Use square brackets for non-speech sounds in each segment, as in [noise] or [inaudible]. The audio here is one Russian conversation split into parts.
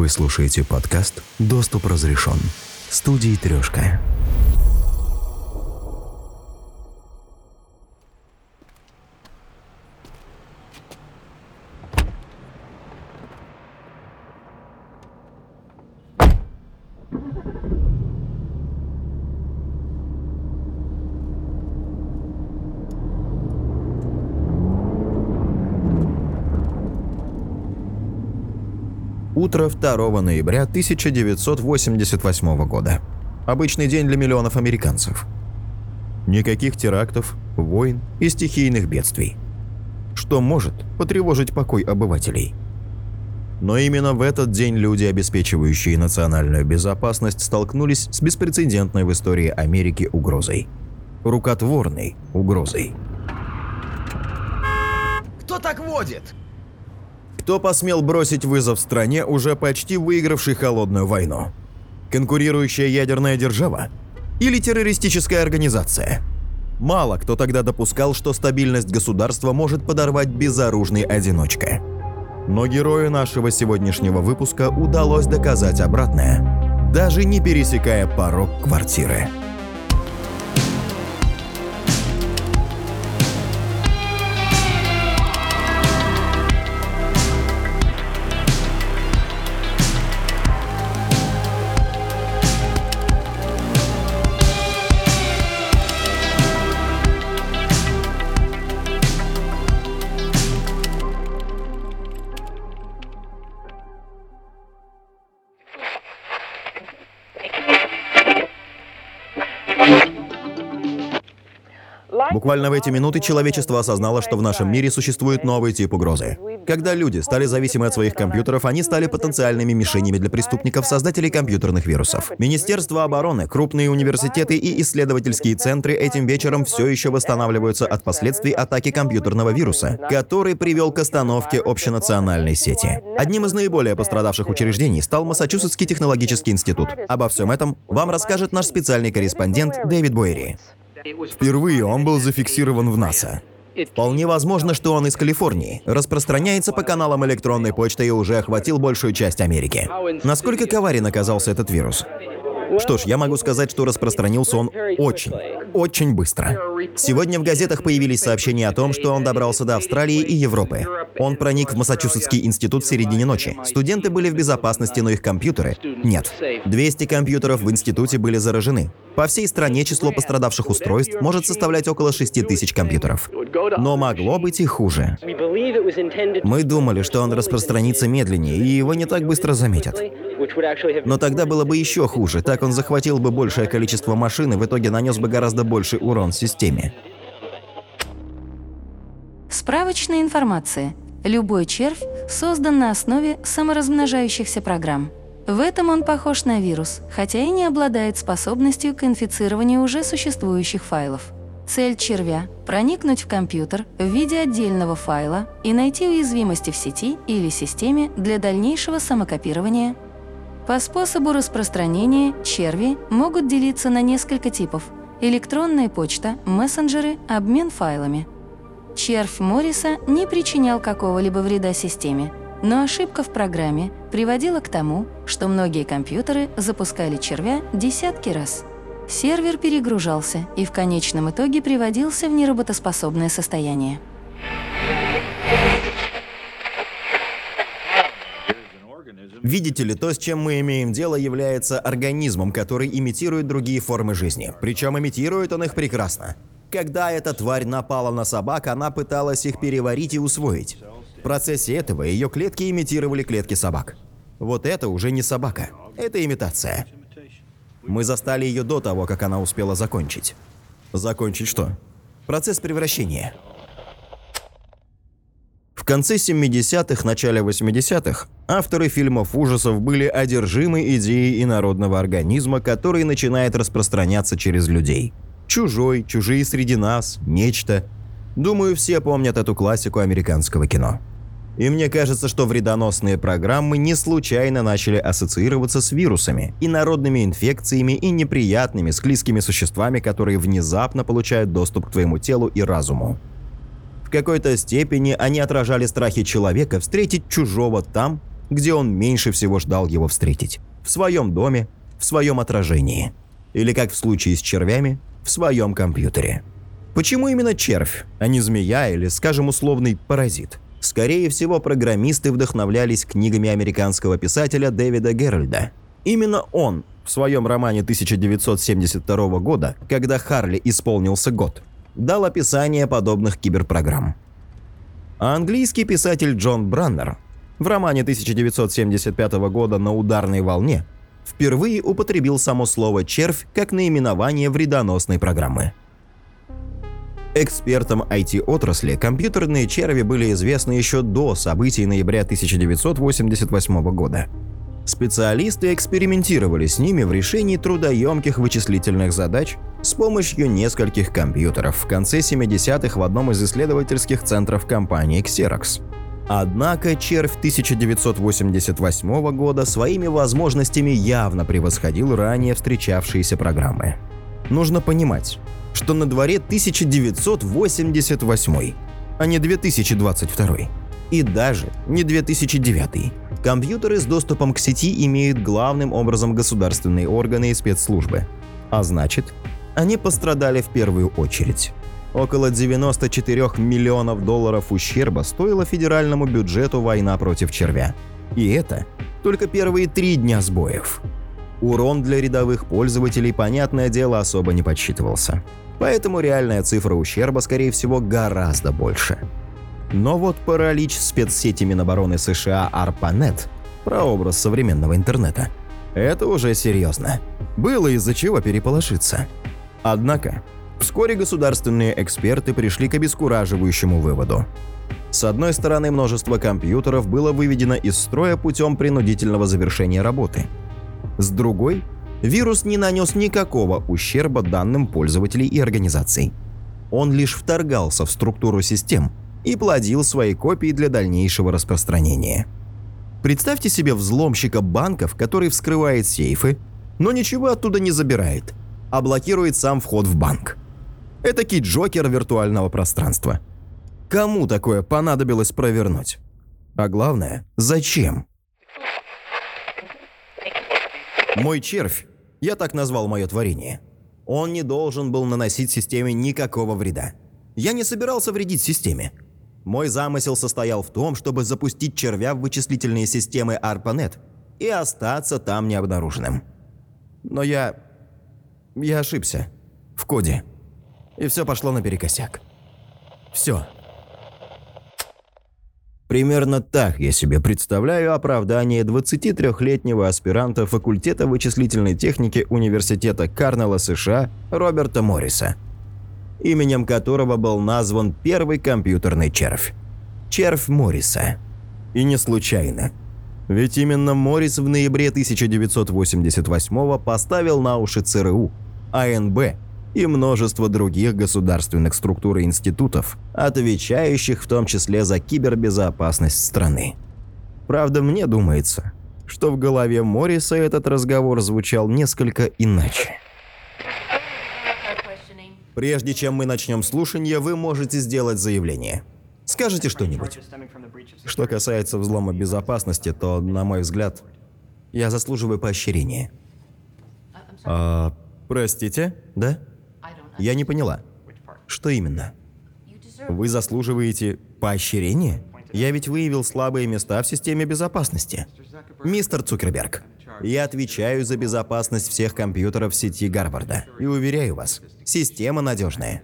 Вы слушаете подкаст «Доступ разрешен» студии «Трешка». Утро 2 ноября 1988 года. Обычный день для миллионов американцев. Никаких терактов, войн и стихийных бедствий. Что может потревожить покой обывателей? Но именно в этот день люди, обеспечивающие национальную безопасность, столкнулись с беспрецедентной в истории Америки угрозой. Рукотворной угрозой. Кто так водит? Кто посмел бросить вызов стране, уже почти выигравшей холодную войну? Конкурирующая ядерная держава? Или террористическая организация? Мало кто тогда допускал, что стабильность государства может подорвать безоружный одиночка. Но герою нашего сегодняшнего выпуска удалось доказать обратное, даже не пересекая порог квартиры. Буквально в эти минуты человечество осознало, что в нашем мире существует новый тип угрозы. Когда люди стали зависимы от своих компьютеров, они стали потенциальными мишенями для преступников, создателей компьютерных вирусов. Министерство обороны, крупные университеты и исследовательские центры этим вечером все еще восстанавливаются от последствий атаки компьютерного вируса, который привел к остановке общенациональной сети. Одним из наиболее пострадавших учреждений стал Массачусетский технологический институт. Обо всем этом вам расскажет наш специальный корреспондент Дэвид Бойри. Впервые он был зафиксирован в НАСА. Вполне возможно, что он из Калифорнии, распространяется по каналам электронной почты и уже охватил большую часть Америки. Насколько коварен оказался этот вирус? Что ж, я могу сказать, что распространился он очень, очень быстро. Сегодня в газетах появились сообщения о том, что он добрался до Австралии и Европы. Он проник в Массачусетский институт в середине ночи. Студенты были в безопасности, но их компьютеры – нет. 200 компьютеров в институте были заражены. По всей стране число пострадавших устройств может составлять около 6 тысяч компьютеров. Но могло быть и хуже. Мы думали, что он распространится медленнее, и его не так быстро заметят. Но тогда было бы еще хуже, так он захватил бы большее количество машин и в итоге нанес бы гораздо больший урон системе. Справочная информация. Любой червь создан на основе саморазмножающихся программ. В этом он похож на вирус, хотя и не обладает способностью к инфицированию уже существующих файлов. Цель червя – проникнуть в компьютер в виде отдельного файла и найти уязвимости в сети или системе для дальнейшего самокопирования. По способу распространения черви могут делиться на несколько типов – электронная почта, мессенджеры, обмен файлами. Червь Морриса не причинял какого-либо вреда системе – но ошибка в программе приводила к тому, что многие компьютеры запускали червя десятки раз. Сервер перегружался и в конечном итоге приводился в неработоспособное состояние. Видите ли, то, с чем мы имеем дело, является организмом, который имитирует другие формы жизни. Причем имитирует он их прекрасно. Когда эта тварь напала на собак, она пыталась их переварить и усвоить. В процессе этого ее клетки имитировали клетки собак. Вот это уже не собака, это имитация. Мы застали ее до того, как она успела закончить. Закончить что? Процесс превращения. В конце 70-х, начале 80-х авторы фильмов ужасов были одержимы идеей инородного организма, который начинает распространяться через людей. Чужой, чужие среди нас, нечто. Думаю, все помнят эту классику американского кино. И мне кажется, что вредоносные программы не случайно начали ассоциироваться с вирусами, и народными инфекциями, и неприятными склизкими существами, которые внезапно получают доступ к твоему телу и разуму. В какой-то степени они отражали страхи человека встретить чужого там, где он меньше всего ждал его встретить. В своем доме, в своем отражении. Или, как в случае с червями, в своем компьютере. Почему именно червь, а не змея или, скажем, условный паразит? Скорее всего, программисты вдохновлялись книгами американского писателя Дэвида Геральда. Именно он в своем романе 1972 года, когда Харли исполнился год, дал описание подобных киберпрограмм. А английский писатель Джон Браннер в романе 1975 года «На ударной волне» впервые употребил само слово «червь» как наименование вредоносной программы. Экспертам IT-отрасли компьютерные черви были известны еще до событий ноября 1988 года. Специалисты экспериментировали с ними в решении трудоемких вычислительных задач с помощью нескольких компьютеров в конце 70-х в одном из исследовательских центров компании Xerox. Однако червь 1988 года своими возможностями явно превосходил ранее встречавшиеся программы. Нужно понимать, что на дворе 1988, а не 2022. И даже не 2009. Компьютеры с доступом к сети имеют главным образом государственные органы и спецслужбы. А значит, они пострадали в первую очередь. Около 94 миллионов долларов ущерба стоила федеральному бюджету война против червя. И это только первые три дня сбоев. Урон для рядовых пользователей, понятное дело, особо не подсчитывался. Поэтому реальная цифра ущерба, скорее всего, гораздо больше. Но вот паралич спецсети Минобороны США ARPANET, прообраз современного интернета, это уже серьезно. Было из-за чего переполошиться. Однако, вскоре государственные эксперты пришли к обескураживающему выводу. С одной стороны, множество компьютеров было выведено из строя путем принудительного завершения работы. С другой, вирус не нанес никакого ущерба данным пользователей и организаций. Он лишь вторгался в структуру систем и плодил свои копии для дальнейшего распространения. Представьте себе взломщика банков, который вскрывает сейфы, но ничего оттуда не забирает, а блокирует сам вход в банк. Это кит-джокер виртуального пространства. Кому такое понадобилось провернуть? А главное, зачем? Мой червь, я так назвал мое творение, он не должен был наносить системе никакого вреда. Я не собирался вредить системе. Мой замысел состоял в том, чтобы запустить червя в вычислительные системы ARPANET и остаться там необнаруженным. Но я... я ошибся. В коде. И все пошло наперекосяк. Все. Примерно так я себе представляю оправдание 23-летнего аспиранта факультета вычислительной техники Университета Карнелла США Роберта Морриса, именем которого был назван первый компьютерный червь. Червь Морриса. И не случайно. Ведь именно Моррис в ноябре 1988 поставил на уши ЦРУ, АНБ и множество других государственных структур и институтов, отвечающих в том числе за кибербезопасность страны. Правда, мне думается, что в голове Морриса этот разговор звучал несколько иначе. Прежде чем мы начнем слушание, вы можете сделать заявление. Скажите что-нибудь. Что касается взлома безопасности, то, на мой взгляд, я заслуживаю поощрения. А, простите, да? Я не поняла. Что именно? Вы заслуживаете поощрения? Я ведь выявил слабые места в системе безопасности. Мистер Цукерберг, я отвечаю за безопасность всех компьютеров сети Гарварда. И уверяю вас, система надежная.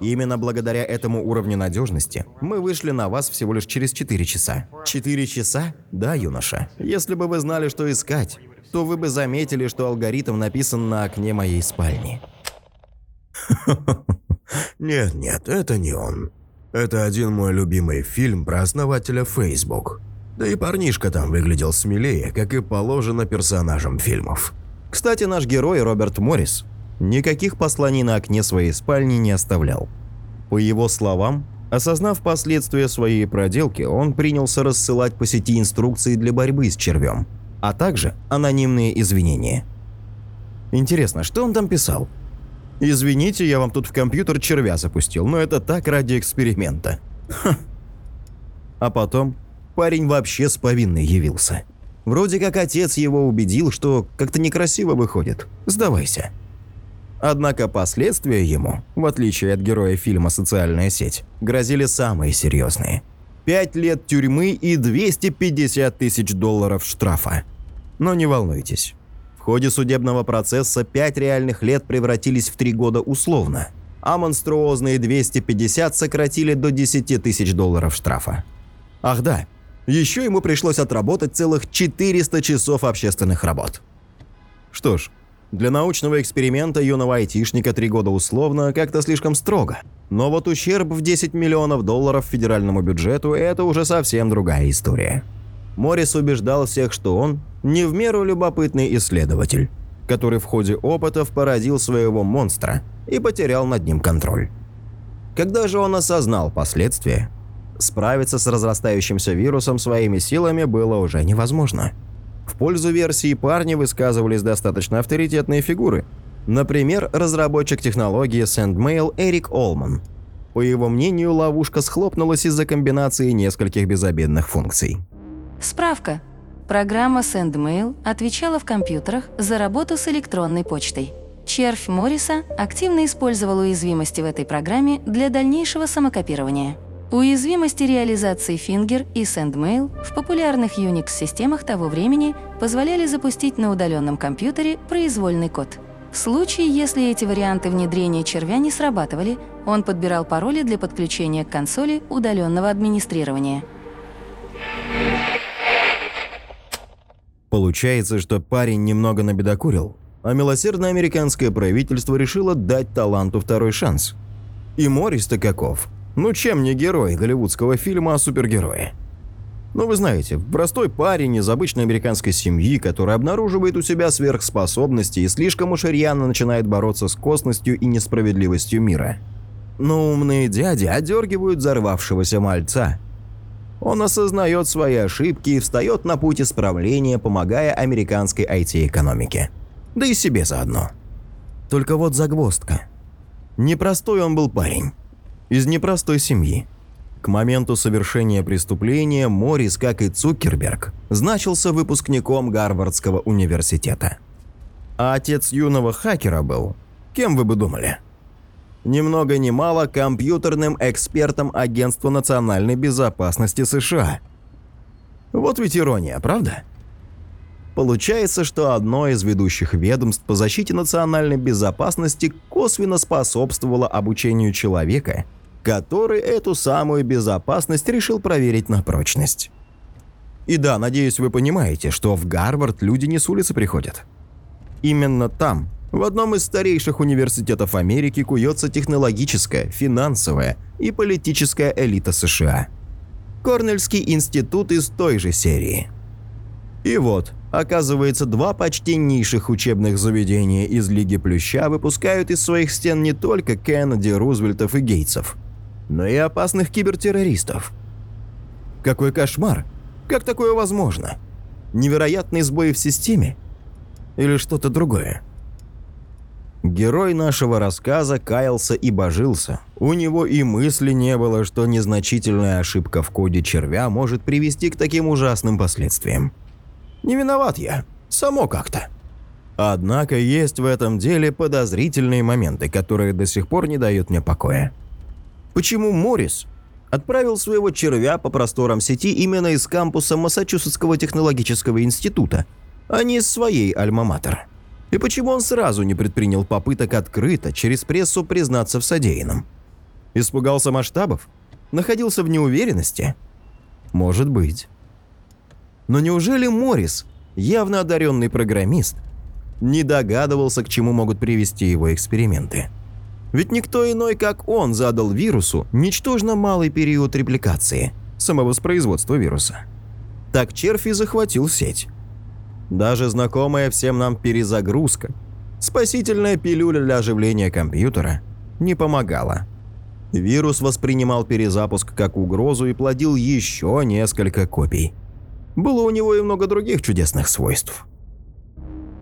Именно благодаря этому уровню надежности мы вышли на вас всего лишь через 4 часа. 4 часа? Да, юноша. Если бы вы знали, что искать, то вы бы заметили, что алгоритм написан на окне моей спальни. [laughs] Нет, нет, это не он. Это один мой любимый фильм про основателя Facebook. Да и парнишка там выглядел смелее, как и положено персонажам фильмов. Кстати, наш герой Роберт Моррис никаких посланий на окне своей спальни не оставлял. По его словам, осознав последствия своей проделки, он принялся рассылать по сети инструкции для борьбы с червем, а также анонимные извинения. Интересно, что он там писал? Извините, я вам тут в компьютер червя запустил, но это так ради эксперимента. А потом Парень вообще с повинной явился. Вроде как отец его убедил, что как-то некрасиво выходит. Сдавайся. Однако последствия ему, в отличие от героя фильма «Социальная сеть», грозили самые серьезные. Пять лет тюрьмы и 250 тысяч долларов штрафа. Но не волнуйтесь. В ходе судебного процесса пять реальных лет превратились в три года условно, а монструозные 250 сократили до 10 тысяч долларов штрафа. Ах да, еще ему пришлось отработать целых 400 часов общественных работ. Что ж, для научного эксперимента юного айтишника три года условно как-то слишком строго. Но вот ущерб в 10 миллионов долларов федеральному бюджету – это уже совсем другая история. Моррис убеждал всех, что он не в меру любопытный исследователь, который в ходе опытов породил своего монстра и потерял над ним контроль. Когда же он осознал последствия, Справиться с разрастающимся вирусом своими силами было уже невозможно. В пользу версии парни высказывались достаточно авторитетные фигуры. Например, разработчик технологии SendMail Эрик Олман. По его мнению, ловушка схлопнулась из-за комбинации нескольких безобидных функций. Справка. Программа SendMail отвечала в компьютерах за работу с электронной почтой. Червь Морриса активно использовал уязвимости в этой программе для дальнейшего самокопирования. Уязвимости реализации Finger и SendMail в популярных Unix-системах того времени позволяли запустить на удаленном компьютере произвольный код. В случае, если эти варианты внедрения червя не срабатывали, он подбирал пароли для подключения к консоли удаленного администрирования. Получается, что парень немного набедокурил, а милосердное американское правительство решило дать таланту второй шанс. И Морис-то каков? Ну чем не герой голливудского фильма о супергерое? Ну вы знаете, простой парень из обычной американской семьи, который обнаруживает у себя сверхспособности и слишком уж рьяно начинает бороться с косностью и несправедливостью мира. Но умные дяди одергивают взорвавшегося мальца. Он осознает свои ошибки и встает на путь исправления, помогая американской IT-экономике. Да и себе заодно. Только вот загвоздка. Непростой он был парень из непростой семьи. К моменту совершения преступления Моррис, как и Цукерберг, значился выпускником Гарвардского университета. А отец юного хакера был, кем вы бы думали? Ни много ни мало компьютерным экспертом Агентства национальной безопасности США. Вот ведь ирония, правда? Получается, что одно из ведущих ведомств по защите национальной безопасности косвенно способствовало обучению человека – который эту самую безопасность решил проверить на прочность. И да, надеюсь, вы понимаете, что в Гарвард люди не с улицы приходят. Именно там, в одном из старейших университетов Америки, куется технологическая, финансовая и политическая элита США. Корнельский институт из той же серии. И вот, оказывается, два почтеннейших учебных заведения из Лиги Плюща выпускают из своих стен не только Кеннеди, Рузвельтов и Гейтсов – но и опасных кибертеррористов. Какой кошмар! Как такое возможно? Невероятный сбой в системе? Или что-то другое? Герой нашего рассказа каялся и божился. У него и мысли не было, что незначительная ошибка в коде червя может привести к таким ужасным последствиям. Не виноват я, само как-то. Однако есть в этом деле подозрительные моменты, которые до сих пор не дают мне покоя. Почему Моррис отправил своего червя по просторам сети именно из кампуса Массачусетского технологического института, а не из своей альма-матер? И почему он сразу не предпринял попыток открыто через прессу признаться в содеянном? Испугался масштабов? Находился в неуверенности? Может быть. Но неужели Моррис, явно одаренный программист, не догадывался, к чему могут привести его эксперименты? Ведь никто иной, как он, задал вирусу ничтожно малый период репликации, самовоспроизводства вируса. Так червь и захватил сеть. Даже знакомая всем нам перезагрузка, спасительная пилюля для оживления компьютера, не помогала. Вирус воспринимал перезапуск как угрозу и плодил еще несколько копий. Было у него и много других чудесных свойств.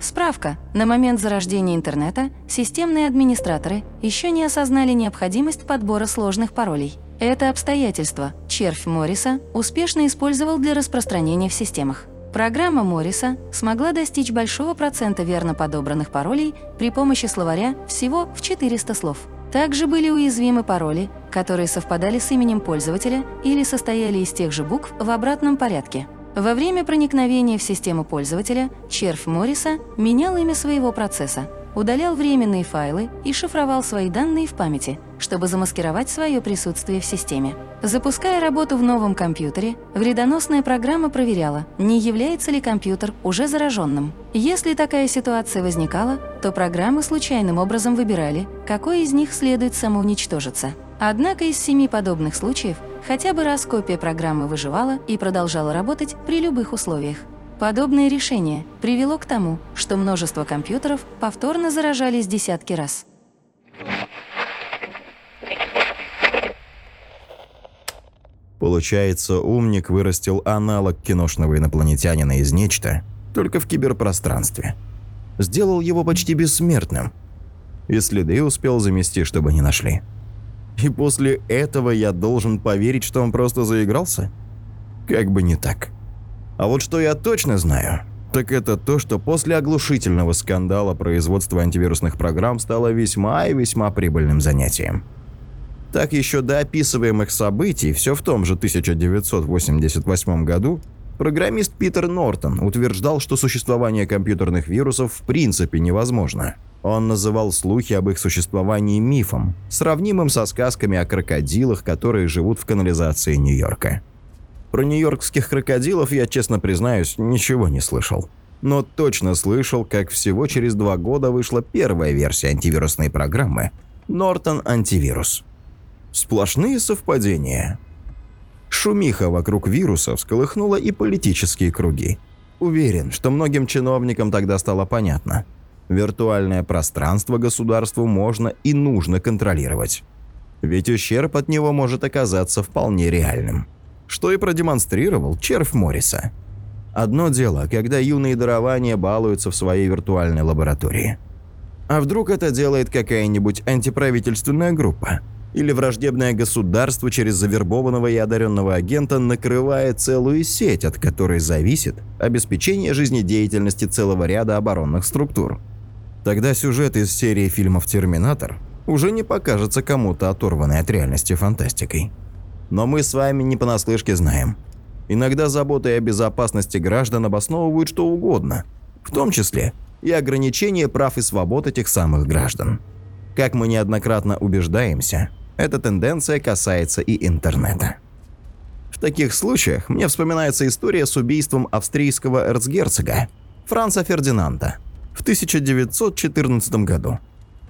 Справка. На момент зарождения интернета системные администраторы еще не осознали необходимость подбора сложных паролей. Это обстоятельство червь Морриса успешно использовал для распространения в системах. Программа Морриса смогла достичь большого процента верно подобранных паролей при помощи словаря всего в 400 слов. Также были уязвимы пароли, которые совпадали с именем пользователя или состояли из тех же букв в обратном порядке. Во время проникновения в систему пользователя червь Морриса менял имя своего процесса, удалял временные файлы и шифровал свои данные в памяти, чтобы замаскировать свое присутствие в системе. Запуская работу в новом компьютере, вредоносная программа проверяла, не является ли компьютер уже зараженным. Если такая ситуация возникала, то программы случайным образом выбирали, какой из них следует самоуничтожиться. Однако из семи подобных случаев хотя бы раз копия программы выживала и продолжала работать при любых условиях. Подобное решение привело к тому, что множество компьютеров повторно заражались десятки раз. Получается, умник вырастил аналог киношного инопланетянина из нечто, только в киберпространстве. Сделал его почти бессмертным. И следы успел замести, чтобы не нашли. И после этого я должен поверить, что он просто заигрался? Как бы не так. А вот что я точно знаю, так это то, что после оглушительного скандала производство антивирусных программ стало весьма и весьма прибыльным занятием. Так еще до описываемых событий, все в том же 1988 году, программист Питер Нортон утверждал, что существование компьютерных вирусов в принципе невозможно. Он называл слухи об их существовании мифом, сравнимым со сказками о крокодилах, которые живут в канализации Нью-Йорка. Про нью-йоркских крокодилов я, честно признаюсь, ничего не слышал. Но точно слышал, как всего через два года вышла первая версия антивирусной программы Norton Антивирус. Сплошные совпадения. Шумиха вокруг вируса всколыхнула и политические круги. Уверен, что многим чиновникам тогда стало понятно. Виртуальное пространство государству можно и нужно контролировать. Ведь ущерб от него может оказаться вполне реальным что и продемонстрировал червь Морриса. Одно дело, когда юные дарования балуются в своей виртуальной лаборатории. А вдруг это делает какая-нибудь антиправительственная группа? Или враждебное государство через завербованного и одаренного агента накрывает целую сеть, от которой зависит обеспечение жизнедеятельности целого ряда оборонных структур? Тогда сюжет из серии фильмов «Терминатор» уже не покажется кому-то оторванной от реальности фантастикой. Но мы с вами не понаслышке знаем. Иногда заботы о безопасности граждан обосновывают что угодно, в том числе и ограничение прав и свобод этих самых граждан. Как мы неоднократно убеждаемся, эта тенденция касается и интернета. В таких случаях мне вспоминается история с убийством австрийского эрцгерцога Франца Фердинанда в 1914 году.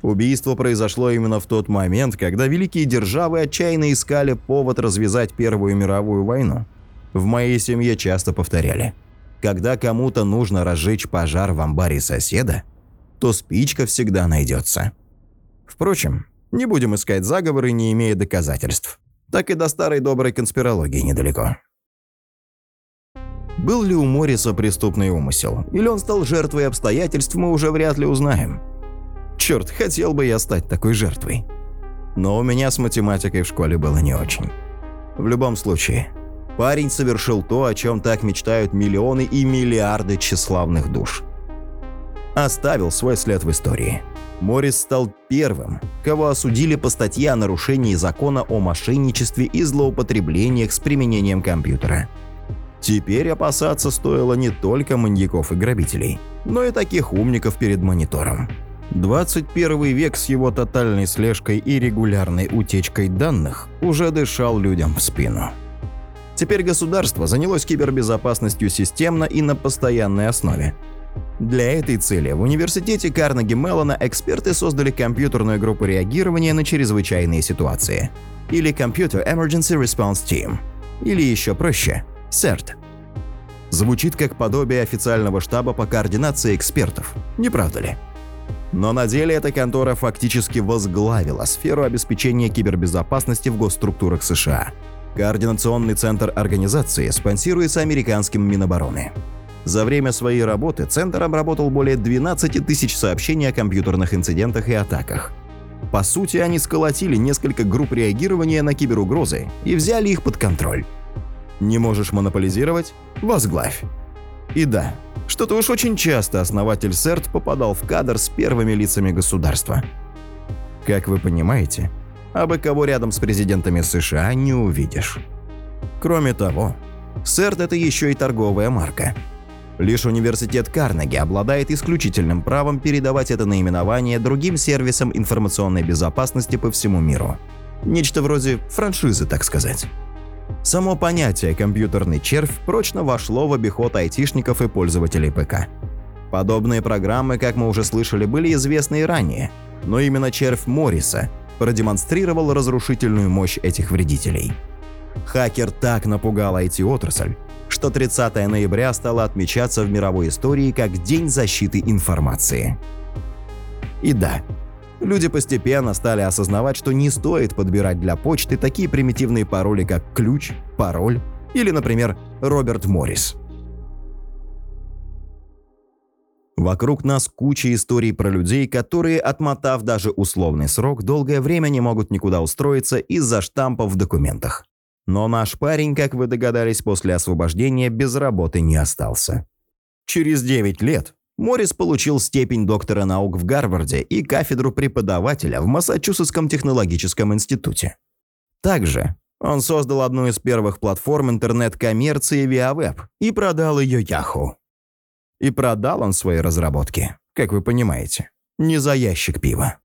Убийство произошло именно в тот момент, когда великие державы отчаянно искали повод развязать Первую мировую войну. В моей семье часто повторяли. Когда кому-то нужно разжечь пожар в амбаре соседа, то спичка всегда найдется. Впрочем, не будем искать заговоры, не имея доказательств. Так и до старой доброй конспирологии недалеко. Был ли у Морриса преступный умысел, или он стал жертвой обстоятельств, мы уже вряд ли узнаем. Черт, хотел бы я стать такой жертвой. Но у меня с математикой в школе было не очень. В любом случае, парень совершил то, о чем так мечтают миллионы и миллиарды тщеславных душ. Оставил свой след в истории. Моррис стал первым, кого осудили по статье о нарушении закона о мошенничестве и злоупотреблениях с применением компьютера. Теперь опасаться стоило не только маньяков и грабителей, но и таких умников перед монитором. 21 век с его тотальной слежкой и регулярной утечкой данных уже дышал людям в спину. Теперь государство занялось кибербезопасностью системно и на постоянной основе. Для этой цели в университете Карнеги Меллона эксперты создали компьютерную группу реагирования на чрезвычайные ситуации, или Computer Emergency Response Team, или еще проще – CERT. Звучит как подобие официального штаба по координации экспертов, не правда ли? Но на деле эта контора фактически возглавила сферу обеспечения кибербезопасности в госструктурах США. Координационный центр организации спонсируется американским Минобороны. За время своей работы Центр обработал более 12 тысяч сообщений о компьютерных инцидентах и атаках. По сути, они сколотили несколько групп реагирования на киберугрозы и взяли их под контроль. Не можешь монополизировать? Возглавь. И да, что-то уж очень часто основатель СЕРТ попадал в кадр с первыми лицами государства. Как вы понимаете, абы кого рядом с президентами США не увидишь. Кроме того, СЕРТ – это еще и торговая марка. Лишь университет Карнеги обладает исключительным правом передавать это наименование другим сервисам информационной безопасности по всему миру. Нечто вроде франшизы, так сказать. Само понятие «компьютерный червь» прочно вошло в обиход айтишников и пользователей ПК. Подобные программы, как мы уже слышали, были известны и ранее, но именно червь Морриса продемонстрировал разрушительную мощь этих вредителей. Хакер так напугал IT-отрасль, что 30 ноября стало отмечаться в мировой истории как День защиты информации. И да, люди постепенно стали осознавать, что не стоит подбирать для почты такие примитивные пароли, как ключ, пароль или, например, Роберт Моррис. Вокруг нас куча историй про людей, которые, отмотав даже условный срок, долгое время не могут никуда устроиться из-за штампов в документах. Но наш парень, как вы догадались, после освобождения без работы не остался. Через 9 лет Моррис получил степень доктора наук в Гарварде и кафедру преподавателя в Массачусетском технологическом институте. Также он создал одну из первых платформ интернет-коммерции ViaWeb и продал ее Yahoo. И продал он свои разработки, как вы понимаете, не за ящик пива.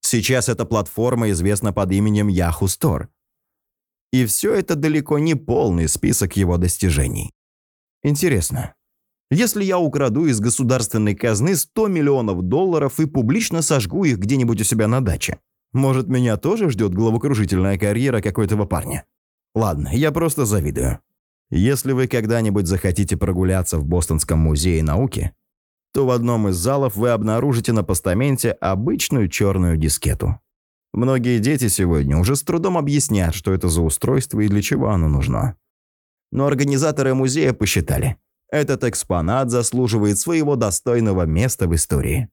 Сейчас эта платформа известна под именем Yahoo Store. И все это далеко не полный список его достижений. Интересно, если я украду из государственной казны 100 миллионов долларов и публично сожгу их где-нибудь у себя на даче, может, меня тоже ждет головокружительная карьера какой-то парня? Ладно, я просто завидую. Если вы когда-нибудь захотите прогуляться в Бостонском музее науки, то в одном из залов вы обнаружите на постаменте обычную черную дискету. Многие дети сегодня уже с трудом объяснят, что это за устройство и для чего оно нужно. Но организаторы музея посчитали – этот экспонат заслуживает своего достойного места в истории.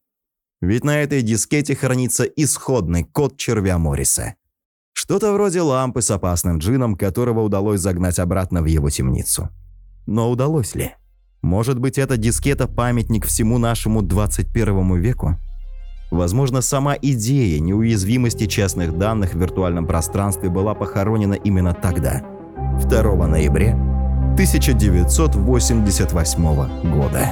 Ведь на этой дискете хранится исходный код червя Морриса. Что-то вроде лампы с опасным джином, которого удалось загнать обратно в его темницу. Но удалось ли? Может быть, эта дискета – памятник всему нашему 21 веку? Возможно, сама идея неуязвимости частных данных в виртуальном пространстве была похоронена именно тогда, 2 ноября 1988 года.